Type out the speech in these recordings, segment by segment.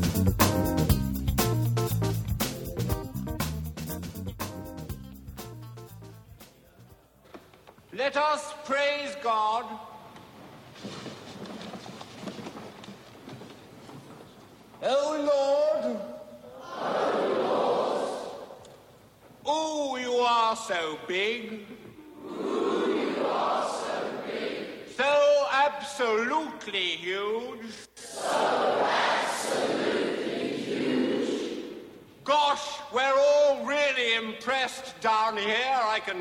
Thank you.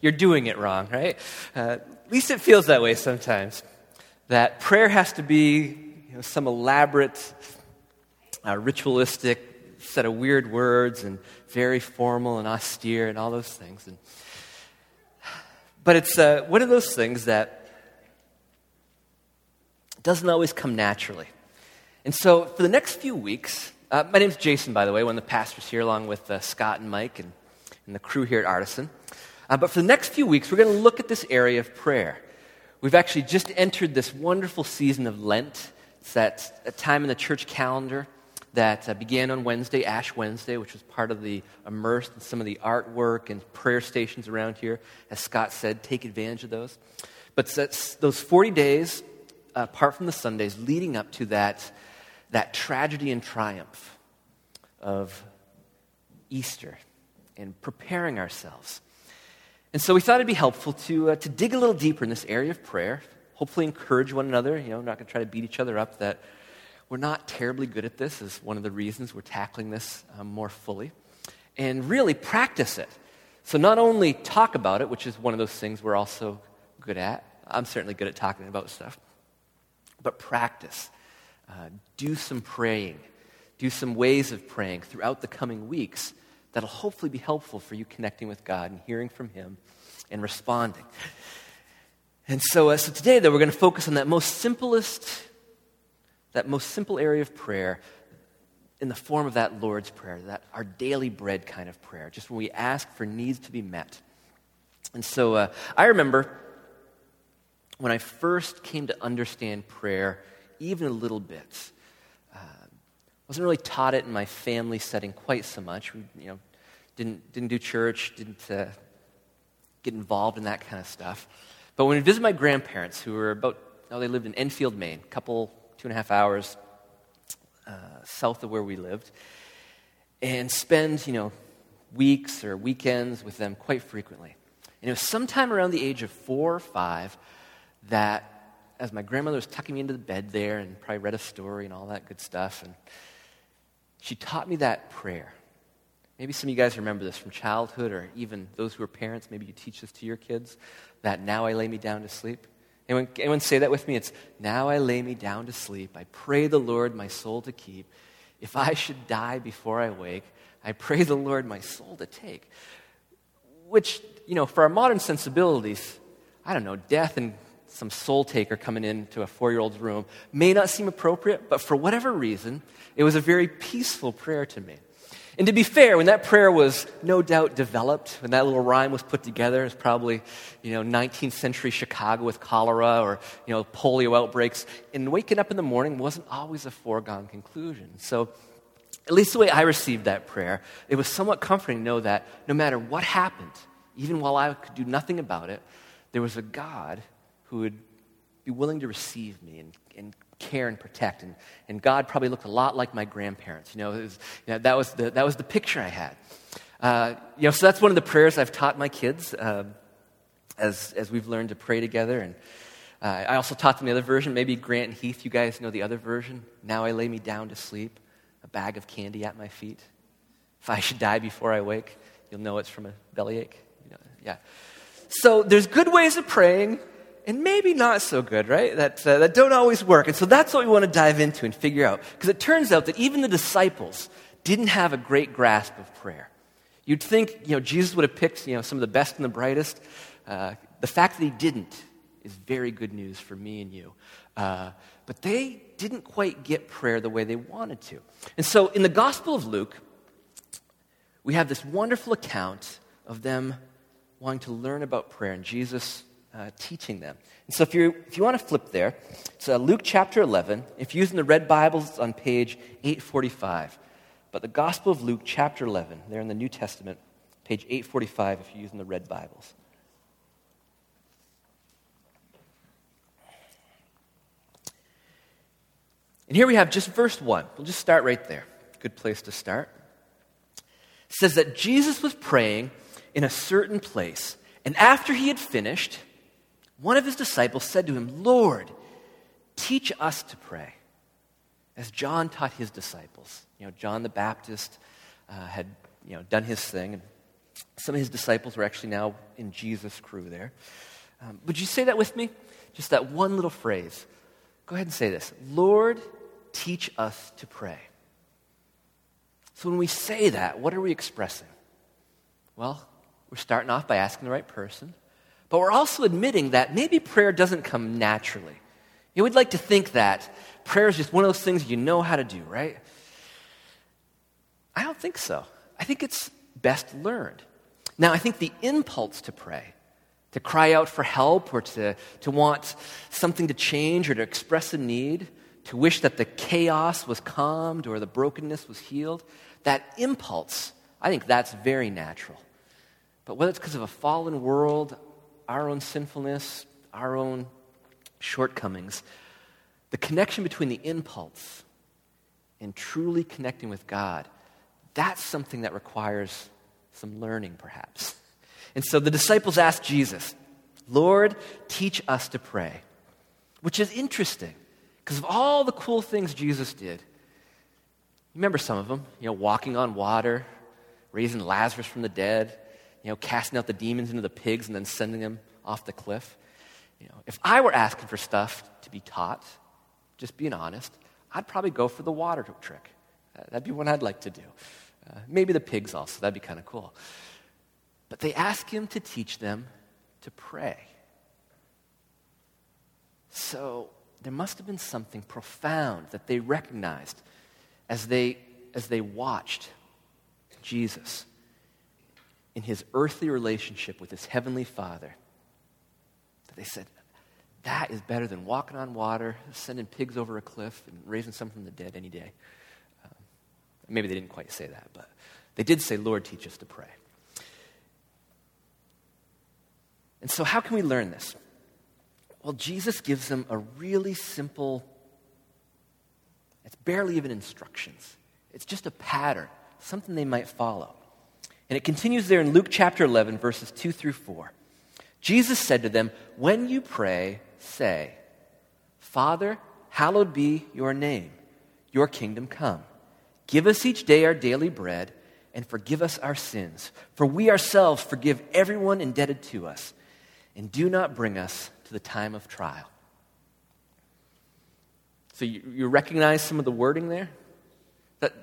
You're doing it wrong, right? Uh, at least it feels that way sometimes. That prayer has to be you know, some elaborate, uh, ritualistic set of weird words and very formal and austere and all those things. And, but it's uh, one of those things that doesn't always come naturally. And so for the next few weeks, uh, my name's Jason, by the way, one of the pastors here, along with uh, Scott and Mike and, and the crew here at Artisan. Uh, but for the next few weeks, we're going to look at this area of prayer. We've actually just entered this wonderful season of Lent. It's that, that time in the church calendar that uh, began on Wednesday, Ash Wednesday, which was part of the immersed in some of the artwork and prayer stations around here. As Scott said, take advantage of those. But those 40 days, uh, apart from the Sundays, leading up to that, that tragedy and triumph of Easter and preparing ourselves. And so we thought it'd be helpful to, uh, to dig a little deeper in this area of prayer, hopefully encourage one another. You know, we're not going to try to beat each other up that we're not terribly good at this, is one of the reasons we're tackling this um, more fully. And really practice it. So not only talk about it, which is one of those things we're also good at. I'm certainly good at talking about stuff. But practice. Uh, do some praying. Do some ways of praying throughout the coming weeks that'll hopefully be helpful for you connecting with God and hearing from Him and responding. And so, uh, so today, though, we're going to focus on that most simplest, that most simple area of prayer in the form of that Lord's Prayer, that our daily bread kind of prayer, just when we ask for needs to be met. And so uh, I remember when I first came to understand prayer, even a little bit, wasn't really taught it in my family setting quite so much. We, you know, didn't, didn't do church, didn't uh, get involved in that kind of stuff. But when we visited my grandparents, who were about, oh, they lived in Enfield, Maine, a couple, two and a half hours uh, south of where we lived, and spend, you know, weeks or weekends with them quite frequently. And it was sometime around the age of four or five that, as my grandmother was tucking me into the bed there and probably read a story and all that good stuff, and she taught me that prayer. Maybe some of you guys remember this from childhood, or even those who are parents, maybe you teach this to your kids that now I lay me down to sleep. Anyone, anyone say that with me? It's now I lay me down to sleep. I pray the Lord my soul to keep. If I should die before I wake, I pray the Lord my soul to take. Which, you know, for our modern sensibilities, I don't know, death and some soul taker coming into a four year old's room may not seem appropriate, but for whatever reason, it was a very peaceful prayer to me. And to be fair, when that prayer was no doubt developed, when that little rhyme was put together, it was probably, you know, 19th century Chicago with cholera or, you know, polio outbreaks. And waking up in the morning wasn't always a foregone conclusion. So, at least the way I received that prayer, it was somewhat comforting to know that no matter what happened, even while I could do nothing about it, there was a God who would be willing to receive me and, and care and protect. And, and God probably looked a lot like my grandparents. You know, was, you know that, was the, that was the picture I had. Uh, you know, so that's one of the prayers I've taught my kids uh, as, as we've learned to pray together. And uh, I also taught them the other version. Maybe Grant and Heath, you guys know the other version. Now I lay me down to sleep, a bag of candy at my feet. If I should die before I wake, you'll know it's from a bellyache. You know, yeah. So there's good ways of praying, and maybe not so good, right? That, uh, that don't always work. And so that's what we want to dive into and figure out. Because it turns out that even the disciples didn't have a great grasp of prayer. You'd think, you know, Jesus would have picked, you know, some of the best and the brightest. Uh, the fact that he didn't is very good news for me and you. Uh, but they didn't quite get prayer the way they wanted to. And so in the Gospel of Luke, we have this wonderful account of them wanting to learn about prayer and Jesus uh, teaching them. And so if, you if you want to flip there, it's uh, Luke chapter 11. If you're using the red Bibles, it's on page 845. But the Gospel of Luke chapter 11, there in the New Testament, page 845 if you're using the red Bibles. And here we have just verse 1. We'll just start right there. Good place to start. It says that Jesus was praying in a certain place, and after he had finished, one of his disciples said to him, Lord, teach us to pray, as John taught his disciples. You know, John the Baptist uh, had you know, done his thing, and some of his disciples were actually now in Jesus' crew there. Um, would you say that with me? Just that one little phrase. Go ahead and say this Lord, teach us to pray. So when we say that, what are we expressing? Well, we're starting off by asking the right person, but we're also admitting that maybe prayer doesn't come naturally. You know, we'd like to think that prayer is just one of those things you know how to do, right? I don't think so. I think it's best learned. Now, I think the impulse to pray, to cry out for help or to, to want something to change or to express a need, to wish that the chaos was calmed or the brokenness was healed, that impulse, I think that's very natural. But whether it's because of a fallen world, our own sinfulness, our own shortcomings, the connection between the impulse and truly connecting with God, that's something that requires some learning, perhaps. And so the disciples asked Jesus, Lord, teach us to pray, which is interesting because of all the cool things Jesus did. Remember some of them, you know, walking on water, raising Lazarus from the dead, you know, casting out the demons into the pigs and then sending them off the cliff. You know, if I were asking for stuff to be taught, just being honest, I'd probably go for the water trick. That'd be one I'd like to do. Uh, maybe the pigs also, that'd be kind of cool. But they ask him to teach them to pray. So there must have been something profound that they recognized as they, as they watched Jesus in his earthly relationship with his heavenly Father. That they said, that is better than walking on water, sending pigs over a cliff, and raising some from the dead any day. Um, maybe they didn't quite say that, but they did say, Lord, teach us to pray. And so, how can we learn this? Well, Jesus gives them a really simple, it's barely even instructions. It's just a pattern, something they might follow. And it continues there in Luke chapter 11, verses 2 through 4. Jesus said to them, When you pray, say, Father, hallowed be your name, your kingdom come. Give us each day our daily bread, and forgive us our sins, for we ourselves forgive everyone indebted to us. And do not bring us to the time of trial. So you, you recognize some of the wording there? That,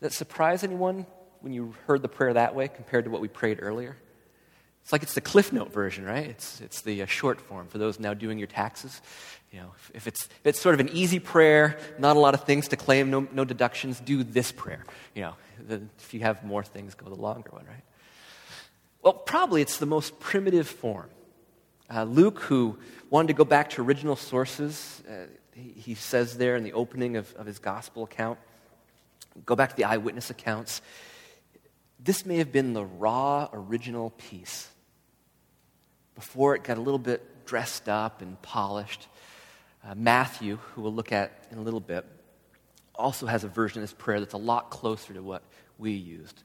that surprise anyone when you heard the prayer that way compared to what we prayed earlier? It's like it's the Cliff Note version, right? It's, it's the uh, short form for those now doing your taxes. You know, if, if, it's, if it's sort of an easy prayer, not a lot of things to claim, no, no deductions, do this prayer. You know, the, if you have more things, go the longer one, right? Well, probably it's the most primitive form. Uh, Luke, who wanted to go back to original sources, uh, he, he, says there in the opening of, of his gospel account, go back to the eyewitness accounts. This may have been the raw original piece before it got a little bit dressed up and polished. Uh, Matthew, who we'll look at in a little bit, also has a version of this prayer that's a lot closer to what we used.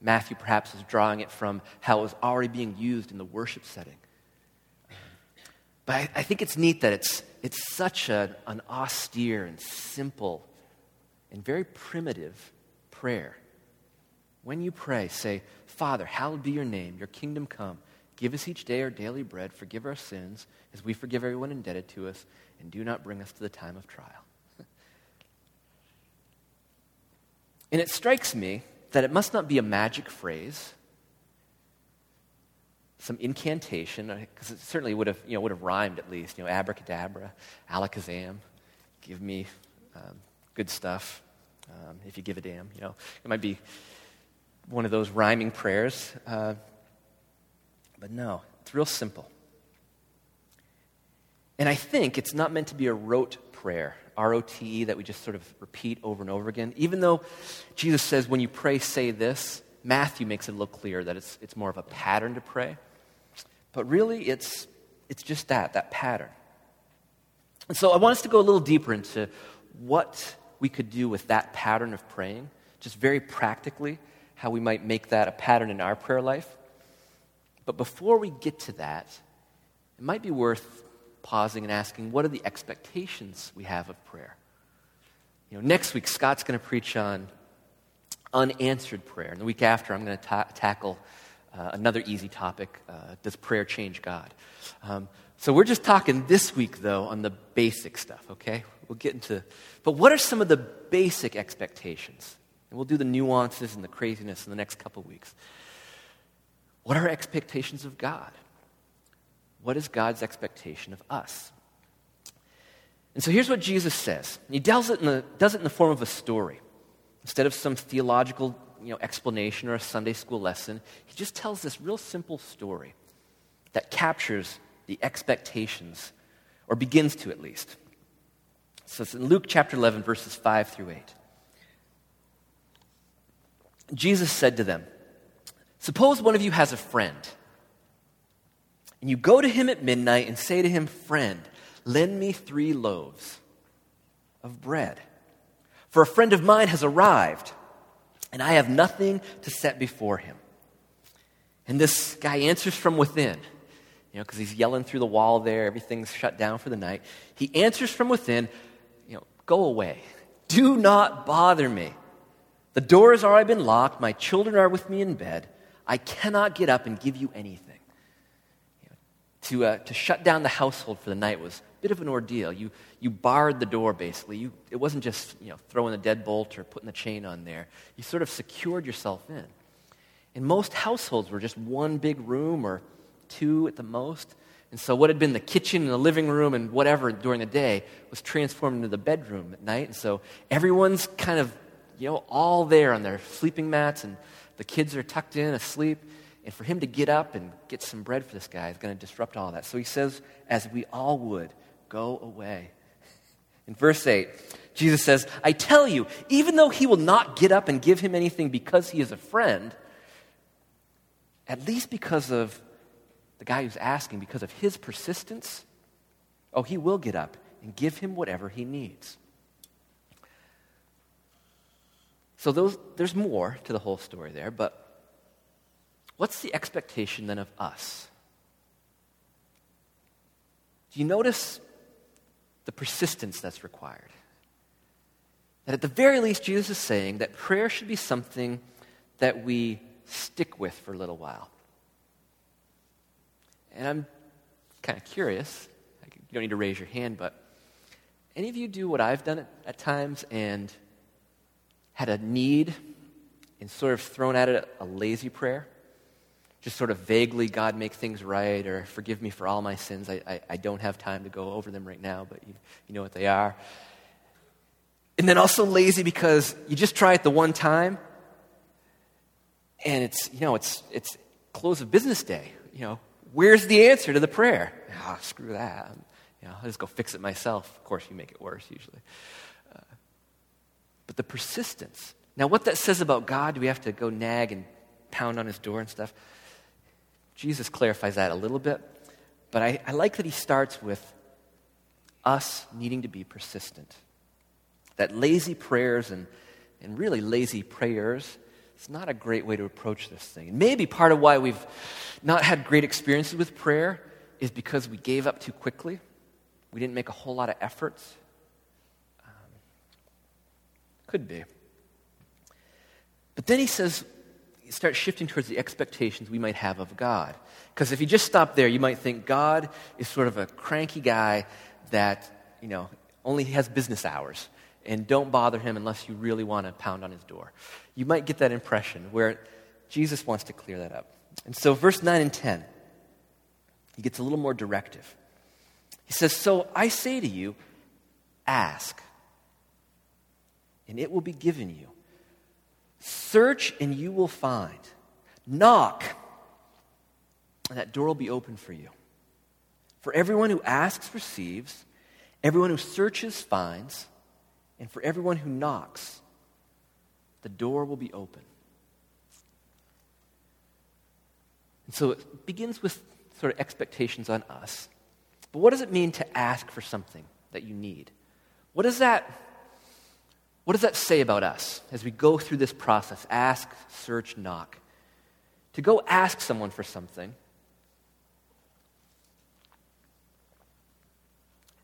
Matthew perhaps is drawing it from how it was already being used in the worship setting. But I, I think it's neat that it's, it's such a, an austere and simple and very primitive prayer. When you pray, say, Father, hallowed be your name, your kingdom come. Give us each day our daily bread, forgive our sins, as we forgive everyone indebted to us, and do not bring us to the time of trial. and it strikes me that it must not be a magic phrase, some incantation, because it certainly would have, you know, would have rhymed at least, you know, abracadabra, alakazam, give me um, good stuff um, if you give a damn, you know. It might be one of those rhyming prayers, uh, but no, it's real simple. And I think it's not meant to be a rote prayer. R O T E, that we just sort of repeat over and over again. Even though Jesus says, when you pray, say this, Matthew makes it look clear that it's, it's more of a pattern to pray. But really, it's, it's just that, that pattern. And so I want us to go a little deeper into what we could do with that pattern of praying, just very practically, how we might make that a pattern in our prayer life. But before we get to that, it might be worth pausing and asking, what are the expectations we have of prayer? You know, next week, Scott's going to preach on unanswered prayer. And the week after, I'm going to ta- tackle uh, another easy topic uh, Does prayer change God? Um, so we're just talking this week, though, on the basic stuff, okay? We'll get into. But what are some of the basic expectations? And we'll do the nuances and the craziness in the next couple weeks. What are expectations of God? What is God's expectation of us? And so here's what Jesus says. He does it in the, does it in the form of a story. Instead of some theological you know, explanation or a Sunday school lesson, he just tells this real simple story that captures the expectations, or begins to at least. So it's in Luke chapter 11, verses 5 through 8. Jesus said to them, Suppose one of you has a friend and you go to him at midnight and say to him, Friend, lend me three loaves of bread. For a friend of mine has arrived, and I have nothing to set before him. And this guy answers from within, you know, because he's yelling through the wall there, everything's shut down for the night. He answers from within, you know, go away. Do not bother me. The door has already been locked. My children are with me in bed. I cannot get up and give you anything to, uh, to shut down the household for the night was a bit of an ordeal. You, you barred the door, basically. You, it wasn't just you know, throwing the deadbolt or putting the chain on there. You sort of secured yourself in. And most households were just one big room or two at the most. And so, what had been the kitchen and the living room and whatever during the day was transformed into the bedroom at night. And so, everyone's kind of, you know, all there on their sleeping mats, and the kids are tucked in asleep. And for him to get up and get some bread for this guy is going to disrupt all that. So he says, as we all would, go away. In verse 8, Jesus says, I tell you, even though he will not get up and give him anything because he is a friend, at least because of the guy who's asking, because of his persistence, oh, he will get up and give him whatever he needs. So those, there's more to the whole story there, but What's the expectation then of us? Do you notice the persistence that's required? That at the very least, Jesus is saying that prayer should be something that we stick with for a little while. And I'm kind of curious. You don't need to raise your hand, but any of you do what I've done at, at times and had a need and sort of thrown at it a lazy prayer? just sort of vaguely, God, make things right, or forgive me for all my sins. I, I, I don't have time to go over them right now, but you, you know what they are. And then also lazy because you just try it the one time, and it's, you know, it's, it's close of business day. You know, where's the answer to the prayer? Oh, screw that. You know, I'll just go fix it myself. Of course, you make it worse usually. The persistence. Now, what that says about God, do we have to go nag and pound on his door and stuff? Jesus clarifies that a little bit, but I, I like that he starts with us needing to be persistent. That lazy prayers and, and really lazy prayers is not a great way to approach this thing. And maybe part of why we've not had great experiences with prayer is because we gave up too quickly. We didn't make a whole lot of efforts. Could be. But then he says, he starts shifting towards the expectations we might have of God. Because if you just stop there, you might think God is sort of a cranky guy that, you know, only has business hours. And don't bother him unless you really want to pound on his door. You might get that impression where Jesus wants to clear that up. And so, verse 9 and 10, he gets a little more directive. He says, So I say to you, ask, and it will be given you. Search, and you will find. Knock, and that door will be open for you. For everyone who asks receives, everyone who searches finds, and for everyone who knocks, the door will be open. And so it begins with sort of expectations on us. But what does it mean to ask for something that you need? What does that what does that say about us as we go through this process? Ask, search, knock. To go ask someone for something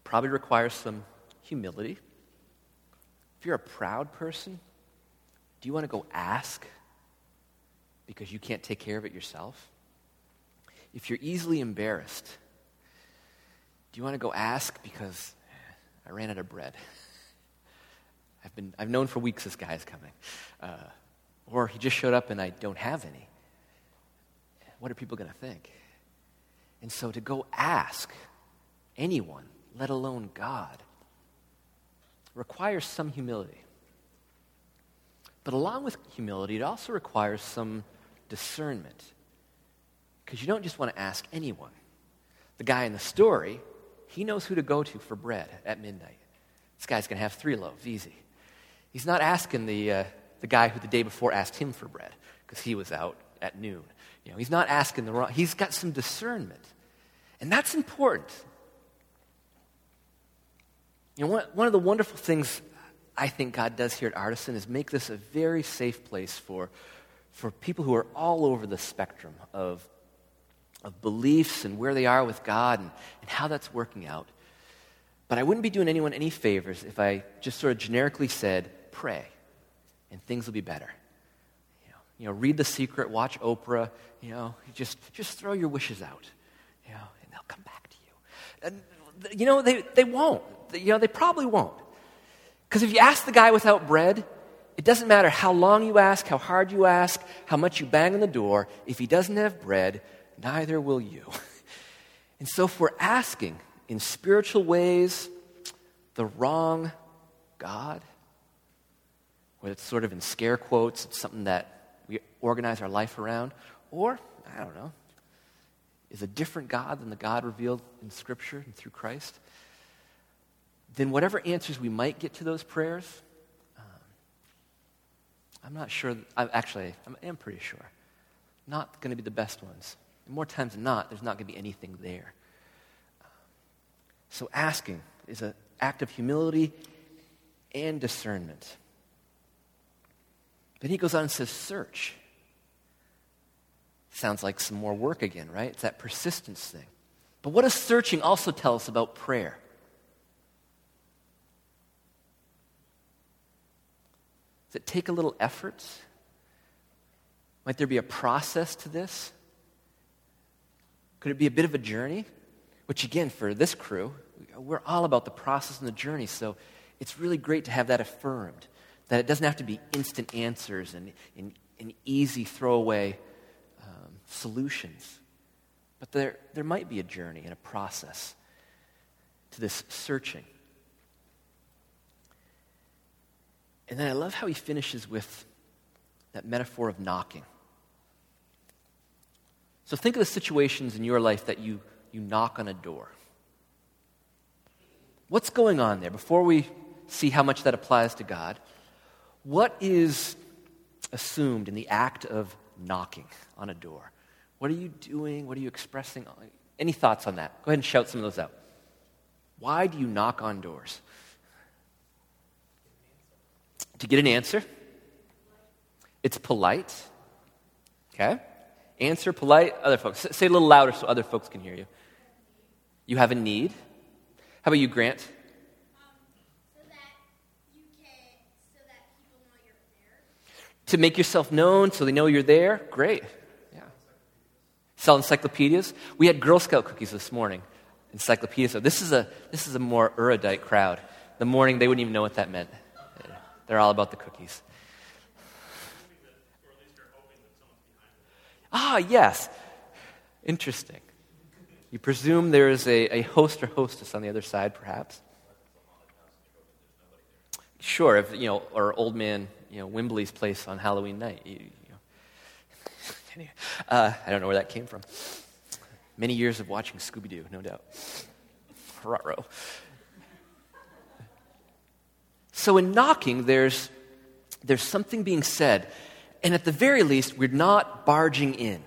probably requires some humility. If you're a proud person, do you want to go ask because you can't take care of it yourself? If you're easily embarrassed, do you want to go ask because eh, I ran out of bread? I've, been, I've known for weeks this guy is coming. Uh, or he just showed up and I don't have any. What are people going to think? And so to go ask anyone, let alone God, requires some humility. But along with humility, it also requires some discernment. Because you don't just want to ask anyone. The guy in the story, he knows who to go to for bread at midnight. This guy's going to have three loaves, easy. He's not asking the, uh, the guy who the day before asked him for bread because he was out at noon. You know, he's not asking the wrong, he's got some discernment. And that's important. You know, one, one of the wonderful things I think God does here at Artisan is make this a very safe place for, for people who are all over the spectrum of, of beliefs and where they are with God and, and how that's working out. But I wouldn't be doing anyone any favors if I just sort of generically said, pray, and things will be better. You know, you know, read The Secret, watch Oprah, you know, just, just throw your wishes out, you know, and they'll come back to you. And, you know, they, they won't. You know, they probably won't. Because if you ask the guy without bread, it doesn't matter how long you ask, how hard you ask, how much you bang on the door. If he doesn't have bread, neither will you. and so, if we're asking in spiritual ways the wrong God, whether it's sort of in scare quotes, it's something that we organize our life around, or, I don't know, is a different God than the God revealed in Scripture and through Christ, then whatever answers we might get to those prayers, um, I'm not sure, I'm, actually, I am pretty sure, not going to be the best ones. And more times than not, there's not going to be anything there. So asking is an act of humility and discernment. Then he goes on and says, Search. Sounds like some more work again, right? It's that persistence thing. But what does searching also tell us about prayer? Does it take a little effort? Might there be a process to this? Could it be a bit of a journey? Which, again, for this crew, we're all about the process and the journey, so it's really great to have that affirmed. That it doesn't have to be instant answers and, and, and easy throwaway um, solutions. But there, there might be a journey and a process to this searching. And then I love how he finishes with that metaphor of knocking. So think of the situations in your life that you, you knock on a door. What's going on there? Before we see how much that applies to God, what is assumed in the act of knocking on a door? What are you doing? What are you expressing? Any thoughts on that? Go ahead and shout some of those out. Why do you knock on doors? To get an answer. It's polite. Okay? Answer polite. Other folks. Say a little louder so other folks can hear you. You have a need. How about you, Grant? To make yourself known so they know you're there? Great. Yeah. Sell encyclopedias. We had Girl Scout cookies this morning. Encyclopedias. So this is a this is a more erudite crowd. The morning they wouldn't even know what that meant. They're all about the cookies. Ah, yes. Interesting. You presume there is a, a host or hostess on the other side, perhaps. Sure, if you know, or old man you know, Wimbley's place on Halloween night. You, you know. uh, I don't know where that came from. Many years of watching Scooby Doo, no doubt. Ruh-roh. So in knocking, there's, there's something being said, and at the very least, we're not barging in.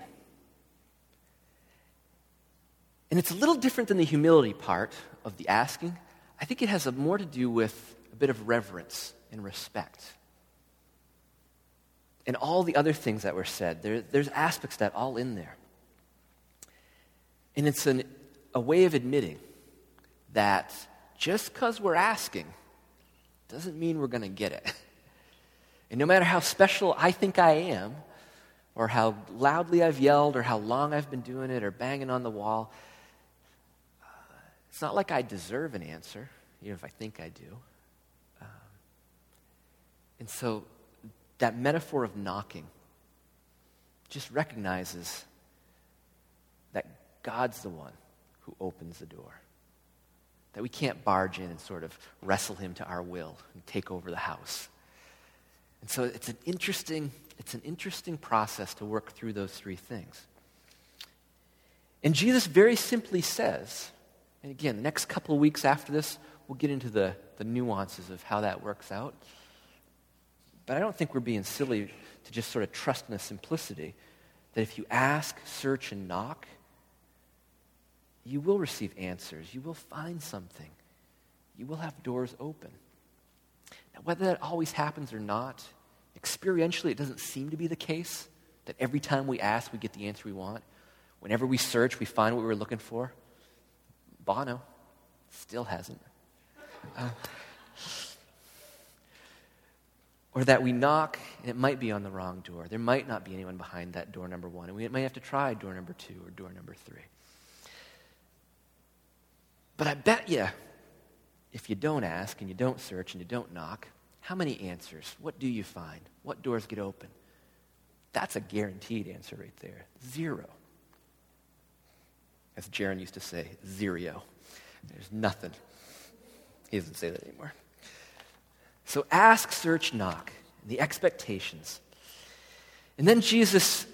And it's a little different than the humility part of the asking. I think it has more to do with a bit of reverence and respect and all the other things that were said. There, there's aspects that all in there. And it's an, a way of admitting that just because we're asking doesn't mean we're going to get it. And no matter how special I think I am, or how loudly I've yelled, or how long I've been doing it, or banging on the wall, uh, it's not like I deserve an answer, even if I think I do. Um, and so that metaphor of knocking just recognizes that God's the one who opens the door. That we can't barge in and sort of wrestle him to our will and take over the house. And so it's an interesting, it's an interesting process to work through those three things. And Jesus very simply says, and again, the next couple of weeks after this, we'll get into the, the nuances of how that works out. But I don't think we're being silly to just sort of trust in the simplicity that if you ask, search, and knock, you will receive answers. You will find something. You will have doors open. Now, whether that always happens or not, experientially, it doesn't seem to be the case that every time we ask, we get the answer we want. Whenever we search, we find what we were looking for. Bono still hasn't. Uh, or that we knock and it might be on the wrong door. There might not be anyone behind that door number one, and we might have to try door number two or door number three. But I bet you, if you don't ask and you don't search and you don't knock, how many answers? What do you find? What doors get open? That's a guaranteed answer right there. Zero. As Jaron used to say, zero. There's nothing. He doesn't say that anymore. So ask, search, knock, the expectations. And then Jesus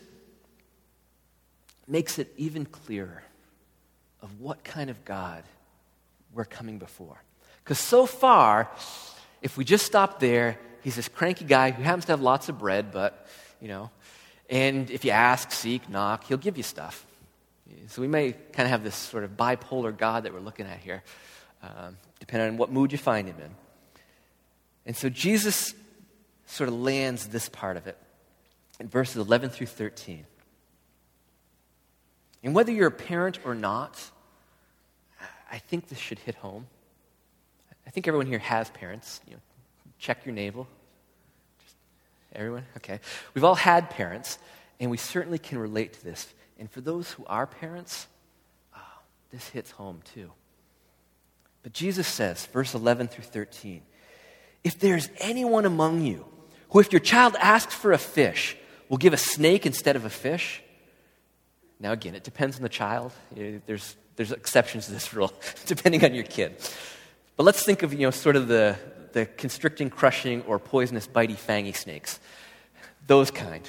makes it even clearer of what kind of God we're coming before. Because so far, if we just stop there, he's this cranky guy who happens to have lots of bread, but, you know, and if you ask, seek, knock, he'll give you stuff. So we may kind of have this sort of bipolar God that we're looking at here, um, depending on what mood you find him in. And so Jesus sort of lands this part of it in verses 11 through 13. And whether you're a parent or not, I think this should hit home. I think everyone here has parents. You know, check your navel. Just everyone? Okay. We've all had parents, and we certainly can relate to this. And for those who are parents, oh, this hits home too. But Jesus says, verse 11 through 13, if there's anyone among you who, if your child asks for a fish, will give a snake instead of a fish, now again, it depends on the child. There's, there's exceptions to this rule, depending on your kid. But let's think of, you know, sort of the, the constricting, crushing, or poisonous, bitey, fangy snakes. Those kind.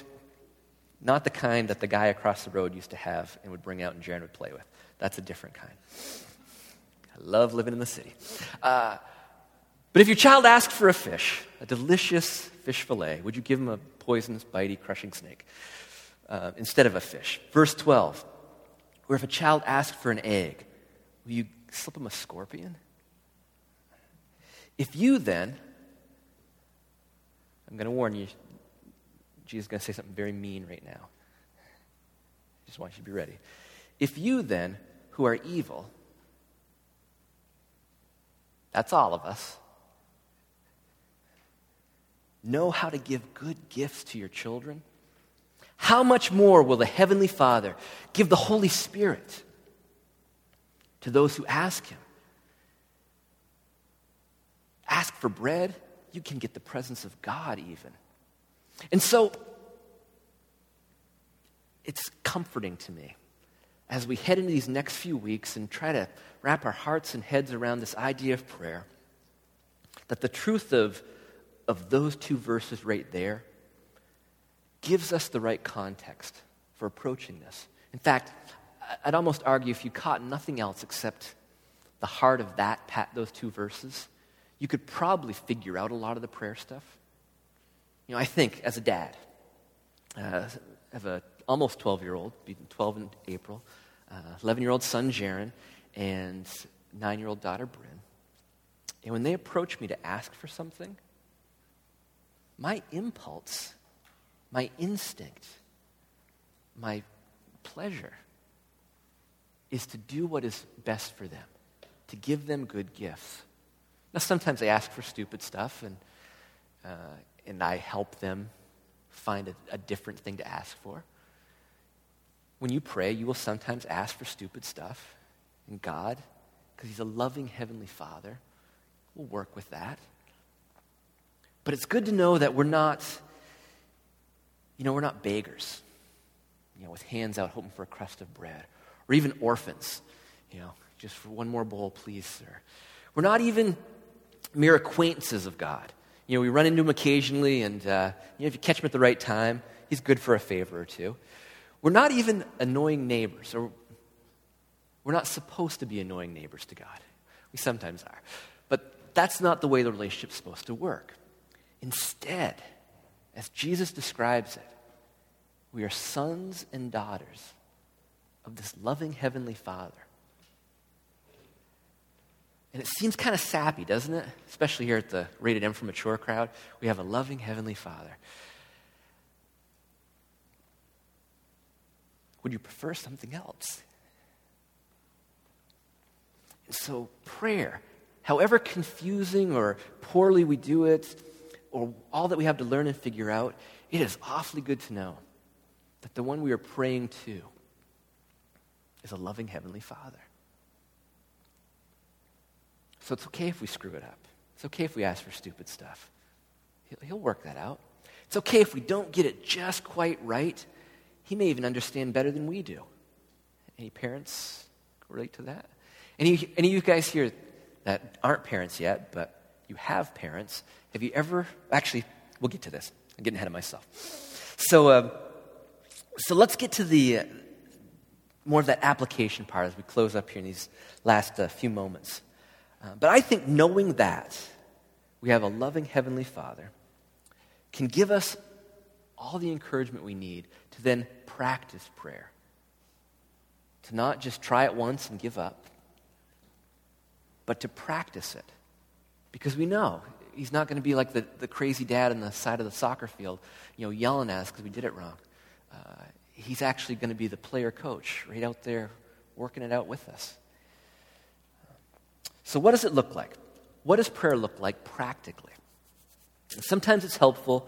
Not the kind that the guy across the road used to have and would bring out and Jaron would play with. That's a different kind. I love living in the city. Uh, but if your child asked for a fish, a delicious fish fillet, would you give him a poisonous, bitey, crushing snake uh, instead of a fish? Verse 12. Or if a child asked for an egg, will you slip him a scorpion? If you then, I'm going to warn you, Jesus is going to say something very mean right now. I just want you to be ready. If you then, who are evil, that's all of us, know how to give good gifts to your children, how much more will the Heavenly Father give the Holy Spirit to those who ask Him? Ask for bread, you can get the presence of God even. And so, it's comforting to me as we head into these next few weeks and try to wrap our hearts and heads around this idea of prayer that the truth of, of those two verses right there gives us the right context for approaching this. In fact, I'd almost argue if you caught nothing else except the heart of that, pat, those two verses, you could probably figure out a lot of the prayer stuff. You know, I think as a dad, uh, I have a almost 12 year old, 12 in April, 11 uh, year old son Jaron, and 9 year old daughter Bryn. And when they approach me to ask for something, my impulse, my instinct, my pleasure is to do what is best for them, to give them good gifts. Now, sometimes they ask for stupid stuff, and, uh, and I help them find a, a different thing to ask for. When you pray, you will sometimes ask for stupid stuff, and God, because He's a loving Heavenly Father, will work with that. But it's good to know that we're not, you know, we're not beggars, you know, with hands out hoping for a crust of bread, or even orphans, you know, just for one more bowl, please, sir. We're not even mere acquaintances of God. You know, we run into him occasionally, and uh, you know, if you catch him at the right time, he's good for a favor or two. We're not even annoying neighbors, or we're not supposed to be annoying neighbors to God. We sometimes are. But that's not the way the relationship's supposed to work. Instead, as Jesus describes it, we are sons and daughters of this loving Heavenly Father. And it seems kind of sappy, doesn't it? Especially here at the rated M for mature crowd. We have a loving Heavenly Father. Would you prefer something else? And so, prayer, however confusing or poorly we do it, or all that we have to learn and figure out, it is awfully good to know that the one we are praying to is a loving Heavenly Father. So it's okay if we screw it up. It's okay if we ask for stupid stuff. He'll, work that out. It's okay if we don't get it just quite right. He may even understand better than we do. Any parents relate to that? Any, any of you guys here that aren't parents yet, but you have parents, have you ever, actually, we'll get to this. I'm getting ahead of myself. So, uh, so let's get to the, uh, more of that application part as we close up here in these last uh, few moments. Uh, but I think knowing that we have a loving Heavenly Father can give us all the encouragement we need to then practice prayer. To not just try it once and give up, but to practice it. Because we know he's not going to be like the, the crazy dad on the side of the soccer field, you know, yelling at us because we did it wrong. Uh, he's actually going to be the player coach right out there working it out with us. So, what does it look like? What does prayer look like practically? And sometimes it's helpful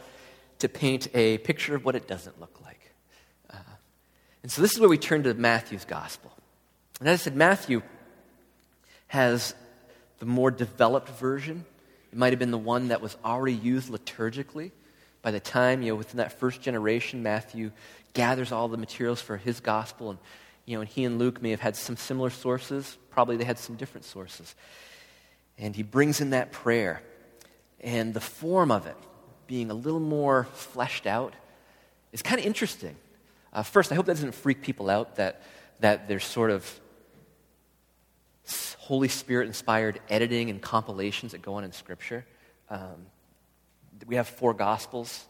to paint a picture of what it doesn't look like. Uh, and so, this is where we turn to Matthew's gospel. And as I said, Matthew has the more developed version. It might have been the one that was already used liturgically. By the time, you know, within that first generation, Matthew gathers all the materials for his gospel and you know, and he and Luke may have had some similar sources. Probably they had some different sources. And he brings in that prayer. And the form of it being a little more fleshed out is kind of interesting. Uh, first, I hope that doesn't freak people out that, that there's sort of Holy Spirit inspired editing and compilations that go on in Scripture. Um, we have four Gospels,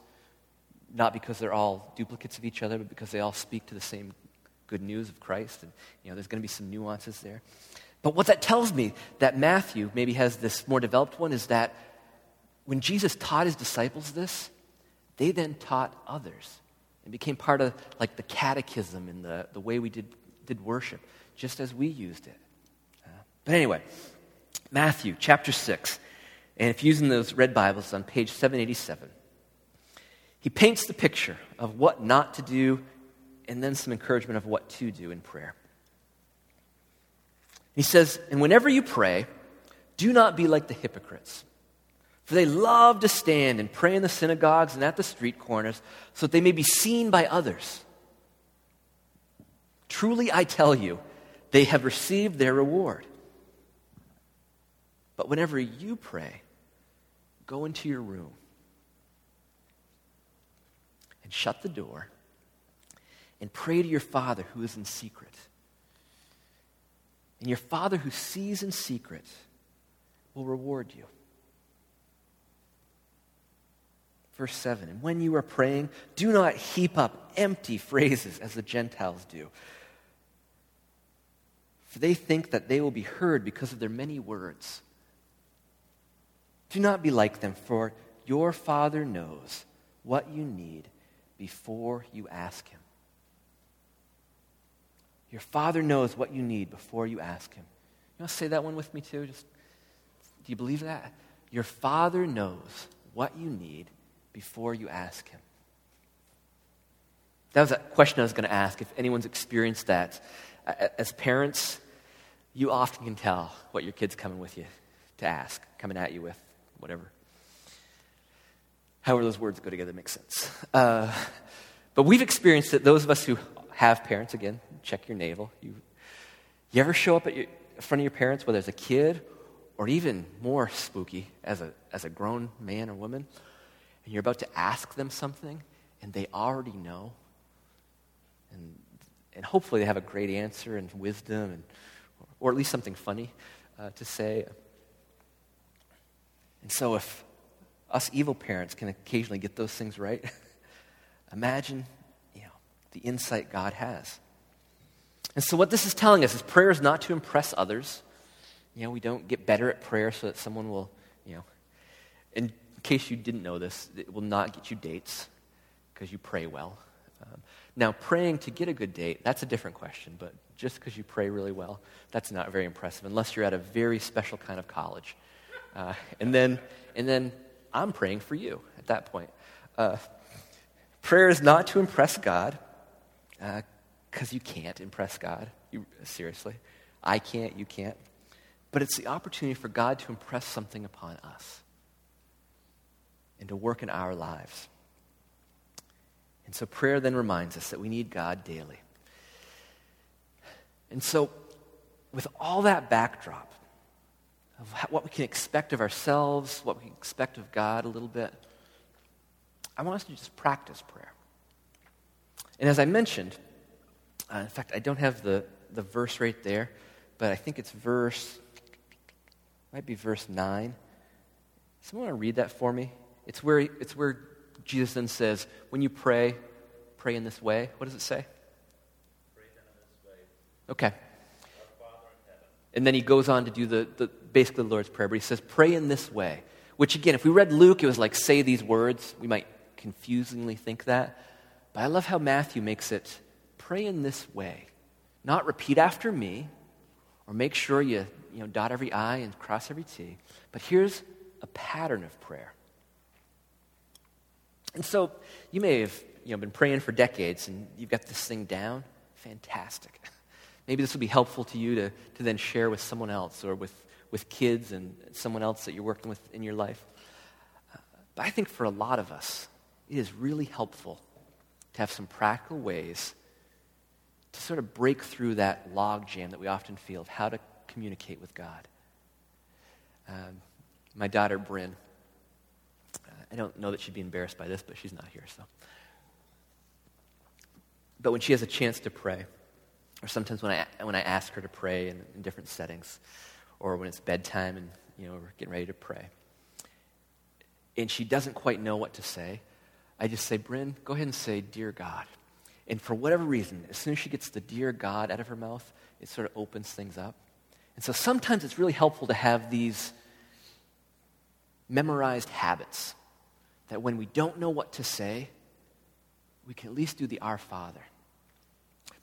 not because they're all duplicates of each other, but because they all speak to the same good news of Christ. And, you know, there's going to be some nuances there. But what that tells me that Matthew maybe has this more developed one is that when Jesus taught his disciples this, they then taught others and became part of like the catechism and the, the way we did, did worship, just as we used it. But anyway, Matthew chapter 6. And if you're using those red Bibles on page 787, he paints the picture of what not to do and then some encouragement of what to do in prayer. He says, And whenever you pray, do not be like the hypocrites. For they love to stand and pray in the synagogues and at the street corners so that they may be seen by others. Truly, I tell you, they have received their reward. But whenever you pray, go into your room and shut the door and pray to your Father who is in secret. And your Father who sees in secret will reward you. Verse 7 And when you are praying, do not heap up empty phrases as the Gentiles do. For they think that they will be heard because of their many words. Do not be like them, for your Father knows what you need before you ask Him. Your Father knows what you need before you ask Him. You want to say that one with me too? Just, do you believe that? Your Father knows what you need before you ask Him. That was a question I was going to ask if anyone's experienced that. As parents, you often can tell what your kid's coming with you to ask, coming at you with, whatever. However, those words go together make sense. Uh, but we've experienced it, those of us who have parents, again, check your navel. You, you ever show up at your, in front of your parents, whether as a kid or even more spooky, as a, as a grown man or woman, and you're about to ask them something, and they already know? And, and hopefully they have a great answer and wisdom, and, or at least something funny uh, to say. And so, if us evil parents can occasionally get those things right, imagine you know, the insight God has. And so, what this is telling us is prayer is not to impress others. You know, we don't get better at prayer so that someone will, you know, in case you didn't know this, it will not get you dates because you pray well. Um, now, praying to get a good date, that's a different question, but just because you pray really well, that's not very impressive unless you're at a very special kind of college. Uh, and, then, and then I'm praying for you at that point. Uh, prayer is not to impress God. Uh, because you can't impress God. You, seriously. I can't, you can't. But it's the opportunity for God to impress something upon us and to work in our lives. And so prayer then reminds us that we need God daily. And so, with all that backdrop of what we can expect of ourselves, what we can expect of God a little bit, I want us to just practice prayer. And as I mentioned, uh, in fact, I don't have the, the verse right there, but I think it's verse, might be verse 9. Someone want to read that for me? It's where, it's where Jesus then says, when you pray, pray in this way. What does it say? Okay. And then he goes on to do the, the basically the Lord's Prayer, but he says, pray in this way. Which again, if we read Luke, it was like say these words. We might confusingly think that. But I love how Matthew makes it pray in this way. Not repeat after me or make sure you, you know, dot every I and cross every T, but here's a pattern of prayer. And so you may have you know, been praying for decades and you've got this thing down. Fantastic. Maybe this will be helpful to you to, to then share with someone else or with, with kids and someone else that you're working with in your life. But I think for a lot of us, it is really helpful to have some practical ways to sort of break through that logjam that we often feel of how to communicate with God. Um, my daughter, Bryn, uh, I don't know that she'd be embarrassed by this, but she's not here, so. But when she has a chance to pray, or sometimes when I, when I ask her to pray in, in different settings, or when it's bedtime and you know, we're getting ready to pray, and she doesn't quite know what to say, I just say, Bryn, go ahead and say, Dear God. And for whatever reason, as soon as she gets the dear God out of her mouth, it sort of opens things up. And so sometimes it's really helpful to have these memorized habits that when we don't know what to say, we can at least do the Our Father.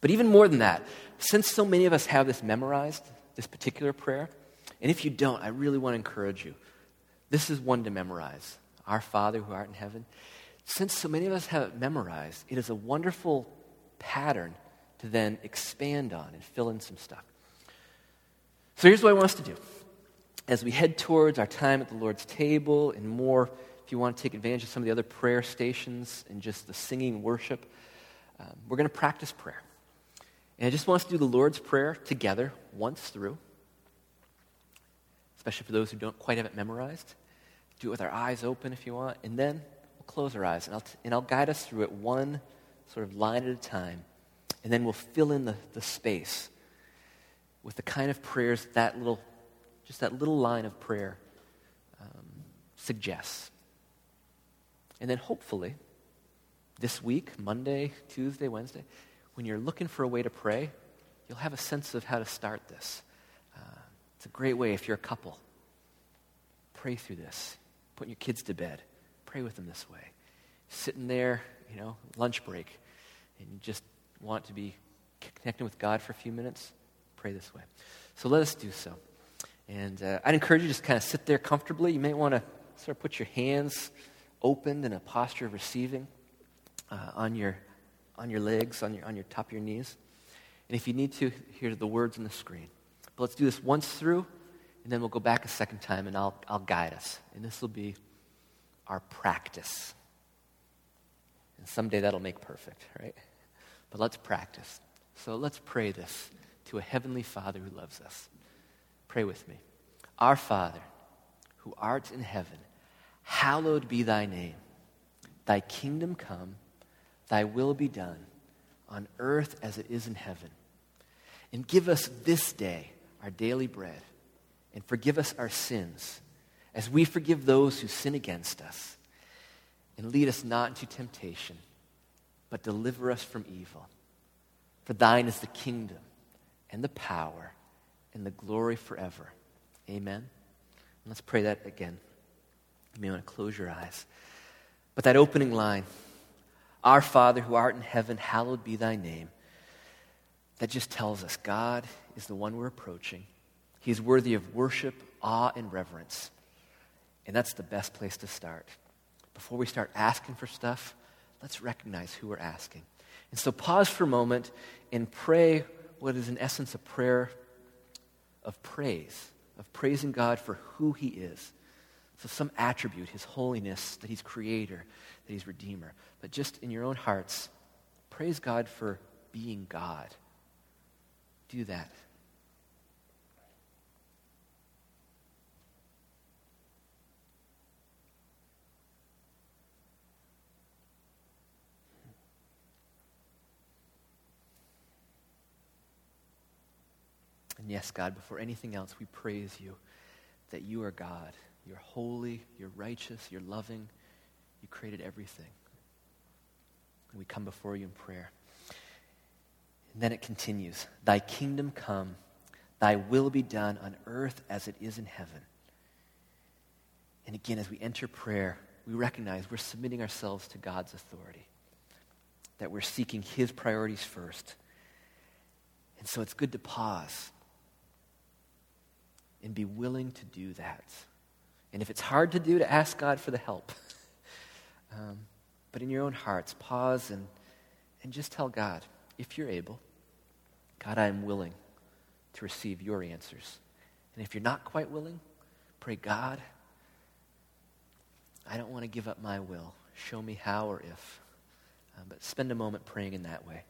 But even more than that, since so many of us have this memorized, this particular prayer, and if you don't, I really want to encourage you. This is one to memorize Our Father who art in heaven. Since so many of us have it memorized, it is a wonderful pattern to then expand on and fill in some stuff. So here's what I want us to do. As we head towards our time at the Lord's table and more, if you want to take advantage of some of the other prayer stations and just the singing worship, um, we're going to practice prayer. And I just want us to do the Lord's Prayer together once through, especially for those who don't quite have it memorized. Do it with our eyes open if you want, and then we'll close our eyes, and I'll, t- and I'll guide us through it one sort of line at a time, and then we'll fill in the, the space with the kind of prayers that little, just that little line of prayer um, suggests. And then hopefully, this week, Monday, Tuesday, Wednesday, when you're looking for a way to pray, you'll have a sense of how to start this. Uh, it's a great way if you're a couple. Pray through this. Putting your kids to bed. Pray with them this way. Sitting there, you know, lunch break, and you just want to be connecting with God for a few minutes, pray this way. So let us do so. And uh, I'd encourage you to just kind of sit there comfortably. You may want to sort of put your hands opened in a posture of receiving uh, on your on your legs, on your, on your top of your knees. And if you need to, hear the words on the screen. But let's do this once through, and then we'll go back a second time, and I'll, I'll guide us. And this will be our practice. And someday that'll make perfect, right? But let's practice. So let's pray this to a heavenly Father who loves us. Pray with me. Our Father, who art in heaven, hallowed be thy name. Thy kingdom come Thy will be done on earth as it is in heaven. And give us this day our daily bread, and forgive us our sins as we forgive those who sin against us. And lead us not into temptation, but deliver us from evil. For thine is the kingdom, and the power, and the glory forever. Amen. And let's pray that again. You may want to close your eyes. But that opening line, our Father who art in heaven, hallowed be thy name. That just tells us God is the one we're approaching. He's worthy of worship, awe, and reverence. And that's the best place to start. Before we start asking for stuff, let's recognize who we're asking. And so pause for a moment and pray what is, in essence, a prayer of praise, of praising God for who He is. So, some attribute, His holiness, that He's creator, that He's Redeemer. But just in your own hearts, praise God for being God. Do that. And yes, God, before anything else, we praise you that you are God. You're holy, you're righteous, you're loving. You created everything. And we come before you in prayer. And then it continues Thy kingdom come, thy will be done on earth as it is in heaven. And again, as we enter prayer, we recognize we're submitting ourselves to God's authority, that we're seeking His priorities first. And so it's good to pause and be willing to do that. And if it's hard to do, to ask God for the help. Um, but in your own hearts, pause and, and just tell God, if you're able, God, I am willing to receive your answers. And if you're not quite willing, pray, God, I don't want to give up my will. Show me how or if. Uh, but spend a moment praying in that way.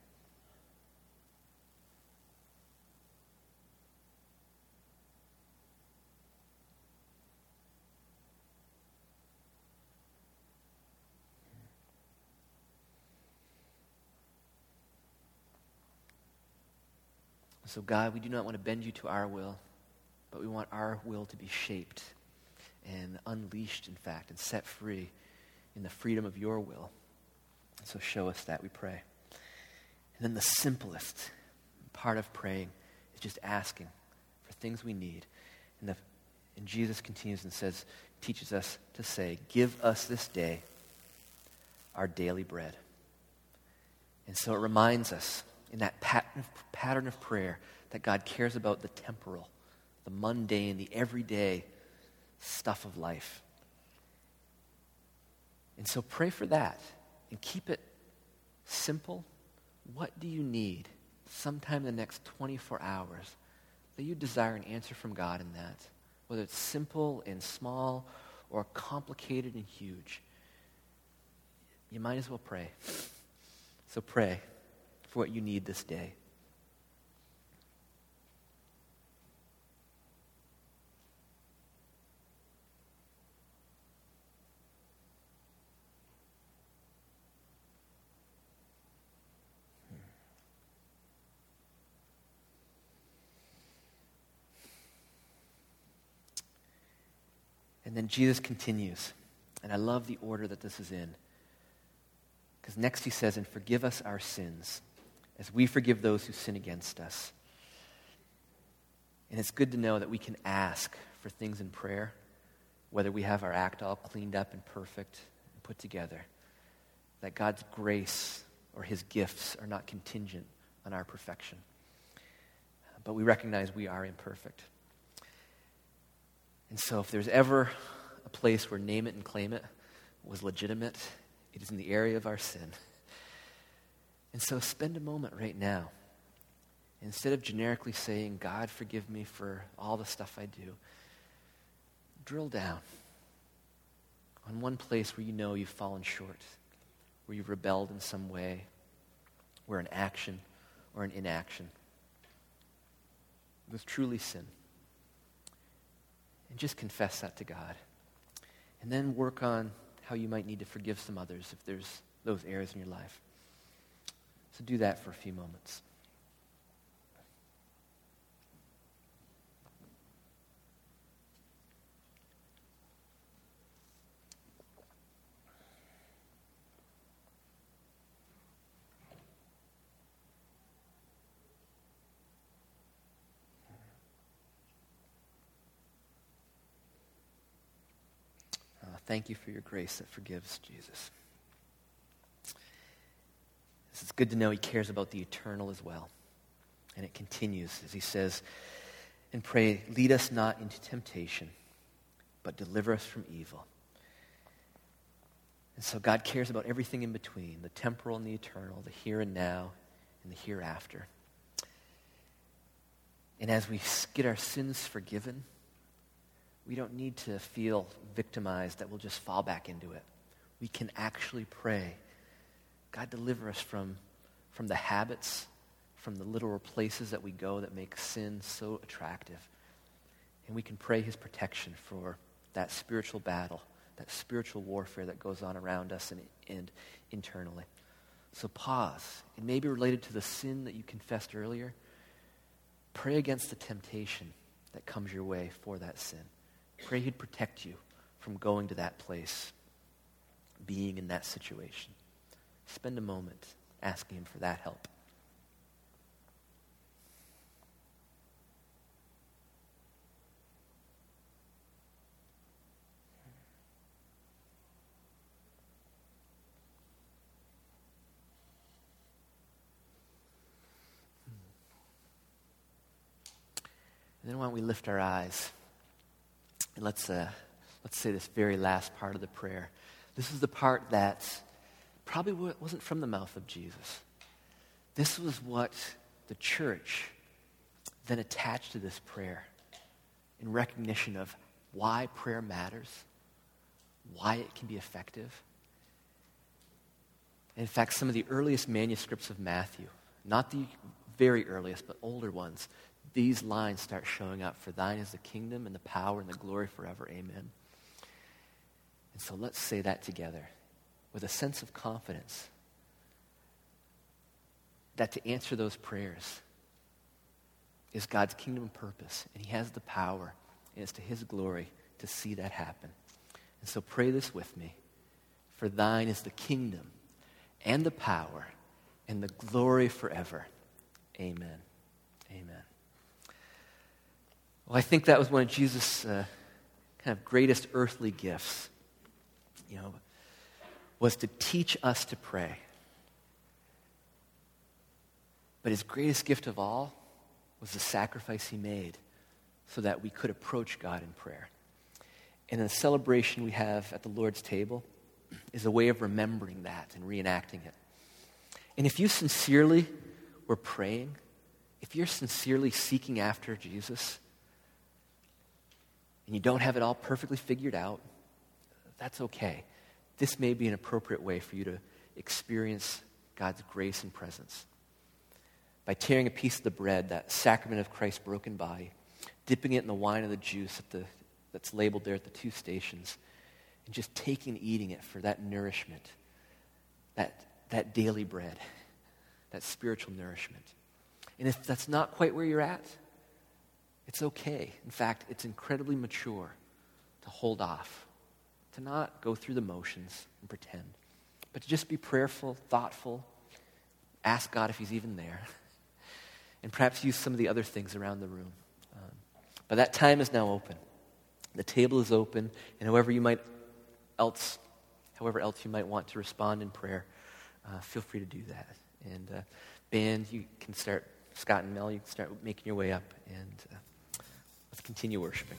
So, God, we do not want to bend you to our will, but we want our will to be shaped and unleashed, in fact, and set free in the freedom of your will. So, show us that, we pray. And then the simplest part of praying is just asking for things we need. And, the, and Jesus continues and says, teaches us to say, Give us this day our daily bread. And so it reminds us in that pattern of, pattern of prayer that God cares about the temporal, the mundane, the everyday stuff of life. And so pray for that and keep it simple. What do you need sometime in the next 24 hours that you desire an answer from God in that? Whether it's simple and small or complicated and huge, you might as well pray. So pray for what you need this day. And then Jesus continues. And I love the order that this is in. Because next he says, And forgive us our sins as we forgive those who sin against us. And it's good to know that we can ask for things in prayer, whether we have our act all cleaned up and perfect and put together, that God's grace or his gifts are not contingent on our perfection. But we recognize we are imperfect. And so, if there's ever a place where name it and claim it was legitimate, it is in the area of our sin. And so, spend a moment right now. Instead of generically saying, God, forgive me for all the stuff I do, drill down on one place where you know you've fallen short, where you've rebelled in some way, where an action or an inaction was truly sin. And just confess that to God. And then work on how you might need to forgive some others if there's those errors in your life. So do that for a few moments. Uh, thank you for your grace that forgives, Jesus. It's good to know he cares about the eternal as well. And it continues as he says, and pray, lead us not into temptation, but deliver us from evil. And so God cares about everything in between the temporal and the eternal, the here and now and the hereafter. And as we get our sins forgiven, we don't need to feel victimized that we'll just fall back into it. We can actually pray, God, deliver us from, from the habits, from the literal places that we go that make sin so attractive. And we can pray his protection for that spiritual battle, that spiritual warfare that goes on around us and, and internally. So pause. It may be related to the sin that you confessed earlier. Pray against the temptation that comes your way for that sin. Pray He'd protect you from going to that place, being in that situation. Spend a moment asking Him for that help. And then why don't we lift our eyes? And let's, uh, let's say this very last part of the prayer. This is the part that probably wasn't from the mouth of Jesus. This was what the church then attached to this prayer in recognition of why prayer matters, why it can be effective. In fact, some of the earliest manuscripts of Matthew, not the very earliest, but older ones, these lines start showing up For thine is the kingdom and the power and the glory forever. Amen. And so let's say that together with a sense of confidence that to answer those prayers is God's kingdom purpose, and He has the power, and it's to His glory to see that happen. And so pray this with me. For thine is the kingdom and the power and the glory forever. Amen. Amen. Well, I think that was one of Jesus' uh, kind of greatest earthly gifts, you know, was to teach us to pray. But his greatest gift of all was the sacrifice he made so that we could approach God in prayer. And the celebration we have at the Lord's table is a way of remembering that and reenacting it. And if you sincerely were praying, if you're sincerely seeking after Jesus, and you don't have it all perfectly figured out, that's okay. This may be an appropriate way for you to experience God's grace and presence. By tearing a piece of the bread, that sacrament of Christ's broken body, dipping it in the wine of the juice the, that's labeled there at the two stations, and just taking and eating it for that nourishment, that, that daily bread, that spiritual nourishment. And if that's not quite where you're at, it's okay. In fact, it's incredibly mature to hold off, to not go through the motions and pretend, but to just be prayerful, thoughtful, ask God if He's even there, and perhaps use some of the other things around the room. Um, but that time is now open. The table is open, and however you might else, however else you might want to respond in prayer, uh, feel free to do that. And uh, band, you can start. Scott and Mel, you can start making your way up, and uh, let's continue worshiping.